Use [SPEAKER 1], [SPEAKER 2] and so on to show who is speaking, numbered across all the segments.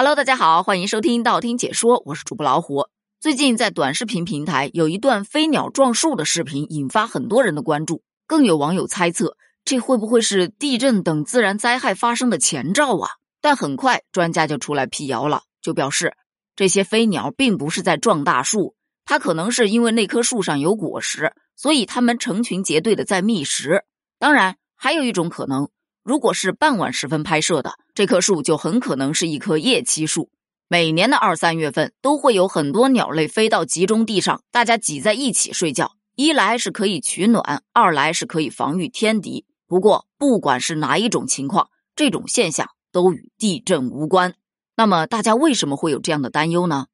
[SPEAKER 1] Hello，大家好，欢迎收听道听解说，我是主播老虎。最近在短视频平台有一段飞鸟撞树的视频，引发很多人的关注，更有网友猜测这会不会是地震等自然灾害发生的前兆啊？但很快专家就出来辟谣了，就表示这些飞鸟并不是在撞大树，它可能是因为那棵树上有果实，所以它们成群结队的在觅食。当然，还有一种可能。如果是傍晚时分拍摄的，这棵树就很可能是一棵夜栖树。每年的二三月份都会有很多鸟类飞到集中地上，大家挤在一起睡觉。一来是可以取暖，二来是可以防御天敌。不过，不管是哪一种情况，这种现象都与地震无关。那么，大家为什么会有这样的担忧呢？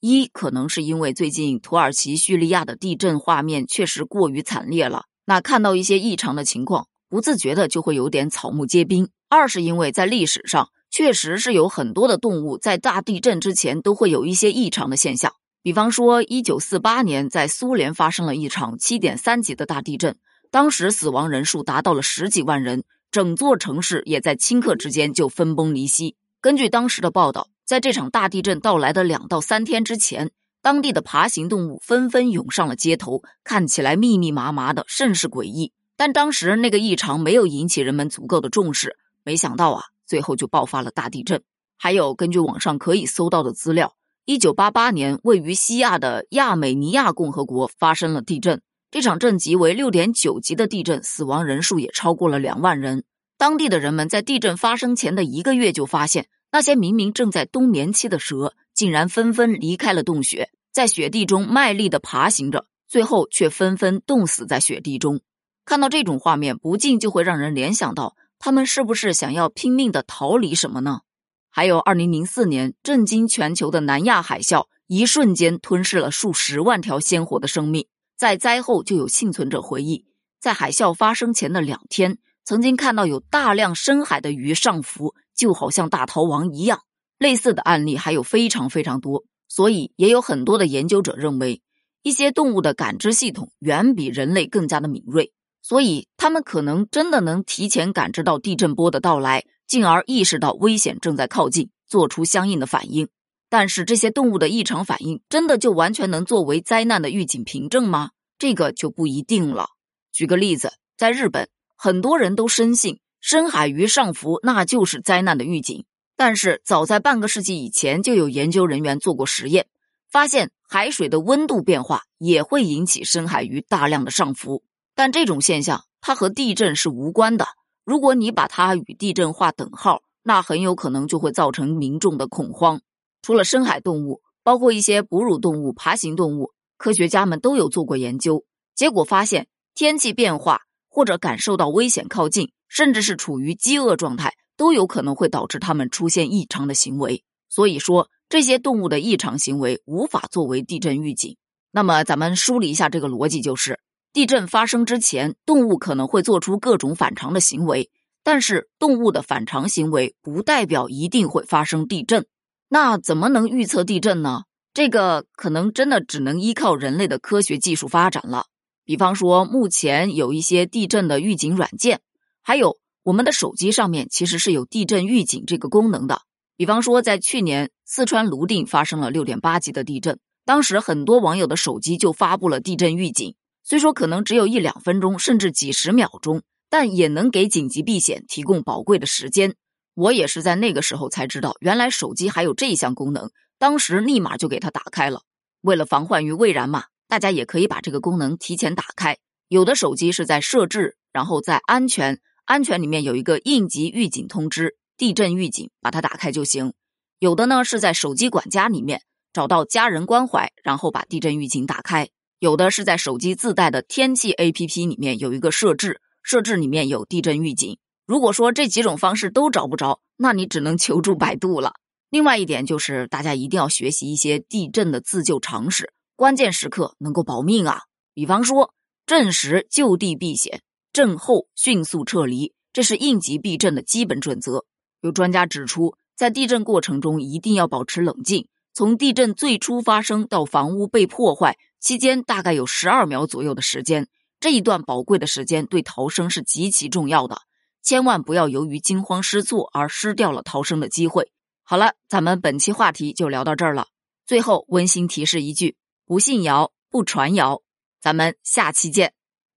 [SPEAKER 1] 一可能是因为最近土耳其、叙利亚的地震画面确实过于惨烈了，那看到一些异常的情况。不自觉的就会有点草木皆兵。二是因为在历史上确实是有很多的动物在大地震之前都会有一些异常的现象，比方说一九四八年在苏联发生了一场七点三级的大地震，当时死亡人数达到了十几万人，整座城市也在顷刻之间就分崩离析。根据当时的报道，在这场大地震到来的两到三天之前，当地的爬行动物纷纷涌上了街头，看起来密密麻麻的，甚是诡异。但当时那个异常没有引起人们足够的重视，没想到啊，最后就爆发了大地震。还有根据网上可以搜到的资料，一九八八年位于西亚的亚美尼亚共和国发生了地震，这场震级为六点九级的地震，死亡人数也超过了两万人。当地的人们在地震发生前的一个月就发现，那些明明正在冬眠期的蛇，竟然纷纷离开了洞穴，在雪地中卖力的爬行着，最后却纷纷冻死在雪地中。看到这种画面，不禁就会让人联想到，他们是不是想要拼命的逃离什么呢？还有，二零零四年震惊全球的南亚海啸，一瞬间吞噬了数十万条鲜活的生命。在灾后，就有幸存者回忆，在海啸发生前的两天，曾经看到有大量深海的鱼上浮，就好像大逃亡一样。类似的案例还有非常非常多，所以也有很多的研究者认为，一些动物的感知系统远比人类更加的敏锐。所以，他们可能真的能提前感知到地震波的到来，进而意识到危险正在靠近，做出相应的反应。但是，这些动物的异常反应真的就完全能作为灾难的预警凭证吗？这个就不一定了。举个例子，在日本，很多人都深信深海鱼上浮那就是灾难的预警。但是，早在半个世纪以前，就有研究人员做过实验，发现海水的温度变化也会引起深海鱼大量的上浮。但这种现象，它和地震是无关的。如果你把它与地震划等号，那很有可能就会造成民众的恐慌。除了深海动物，包括一些哺乳动物、爬行动物，科学家们都有做过研究，结果发现，天气变化或者感受到危险靠近，甚至是处于饥饿状态，都有可能会导致它们出现异常的行为。所以说，这些动物的异常行为无法作为地震预警。那么，咱们梳理一下这个逻辑，就是。地震发生之前，动物可能会做出各种反常的行为，但是动物的反常行为不代表一定会发生地震。那怎么能预测地震呢？这个可能真的只能依靠人类的科学技术发展了。比方说，目前有一些地震的预警软件，还有我们的手机上面其实是有地震预警这个功能的。比方说，在去年四川泸定发生了六点八级的地震，当时很多网友的手机就发布了地震预警。虽说可能只有一两分钟，甚至几十秒钟，但也能给紧急避险提供宝贵的时间。我也是在那个时候才知道，原来手机还有这一项功能，当时立马就给它打开了。为了防患于未然嘛，大家也可以把这个功能提前打开。有的手机是在设置，然后在安全安全里面有一个应急预警通知、地震预警，把它打开就行。有的呢是在手机管家里面找到家人关怀，然后把地震预警打开。有的是在手机自带的天气 APP 里面有一个设置，设置里面有地震预警。如果说这几种方式都找不着，那你只能求助百度了。另外一点就是，大家一定要学习一些地震的自救常识，关键时刻能够保命啊。比方说，震时就地避险，震后迅速撤离，这是应急避震的基本准则。有专家指出，在地震过程中一定要保持冷静，从地震最初发生到房屋被破坏。期间大概有十二秒左右的时间，这一段宝贵的时间对逃生是极其重要的，千万不要由于惊慌失措而失掉了逃生的机会。好了，咱们本期话题就聊到这儿了。最后温馨提示一句：不信谣，不传谣。咱们下期见。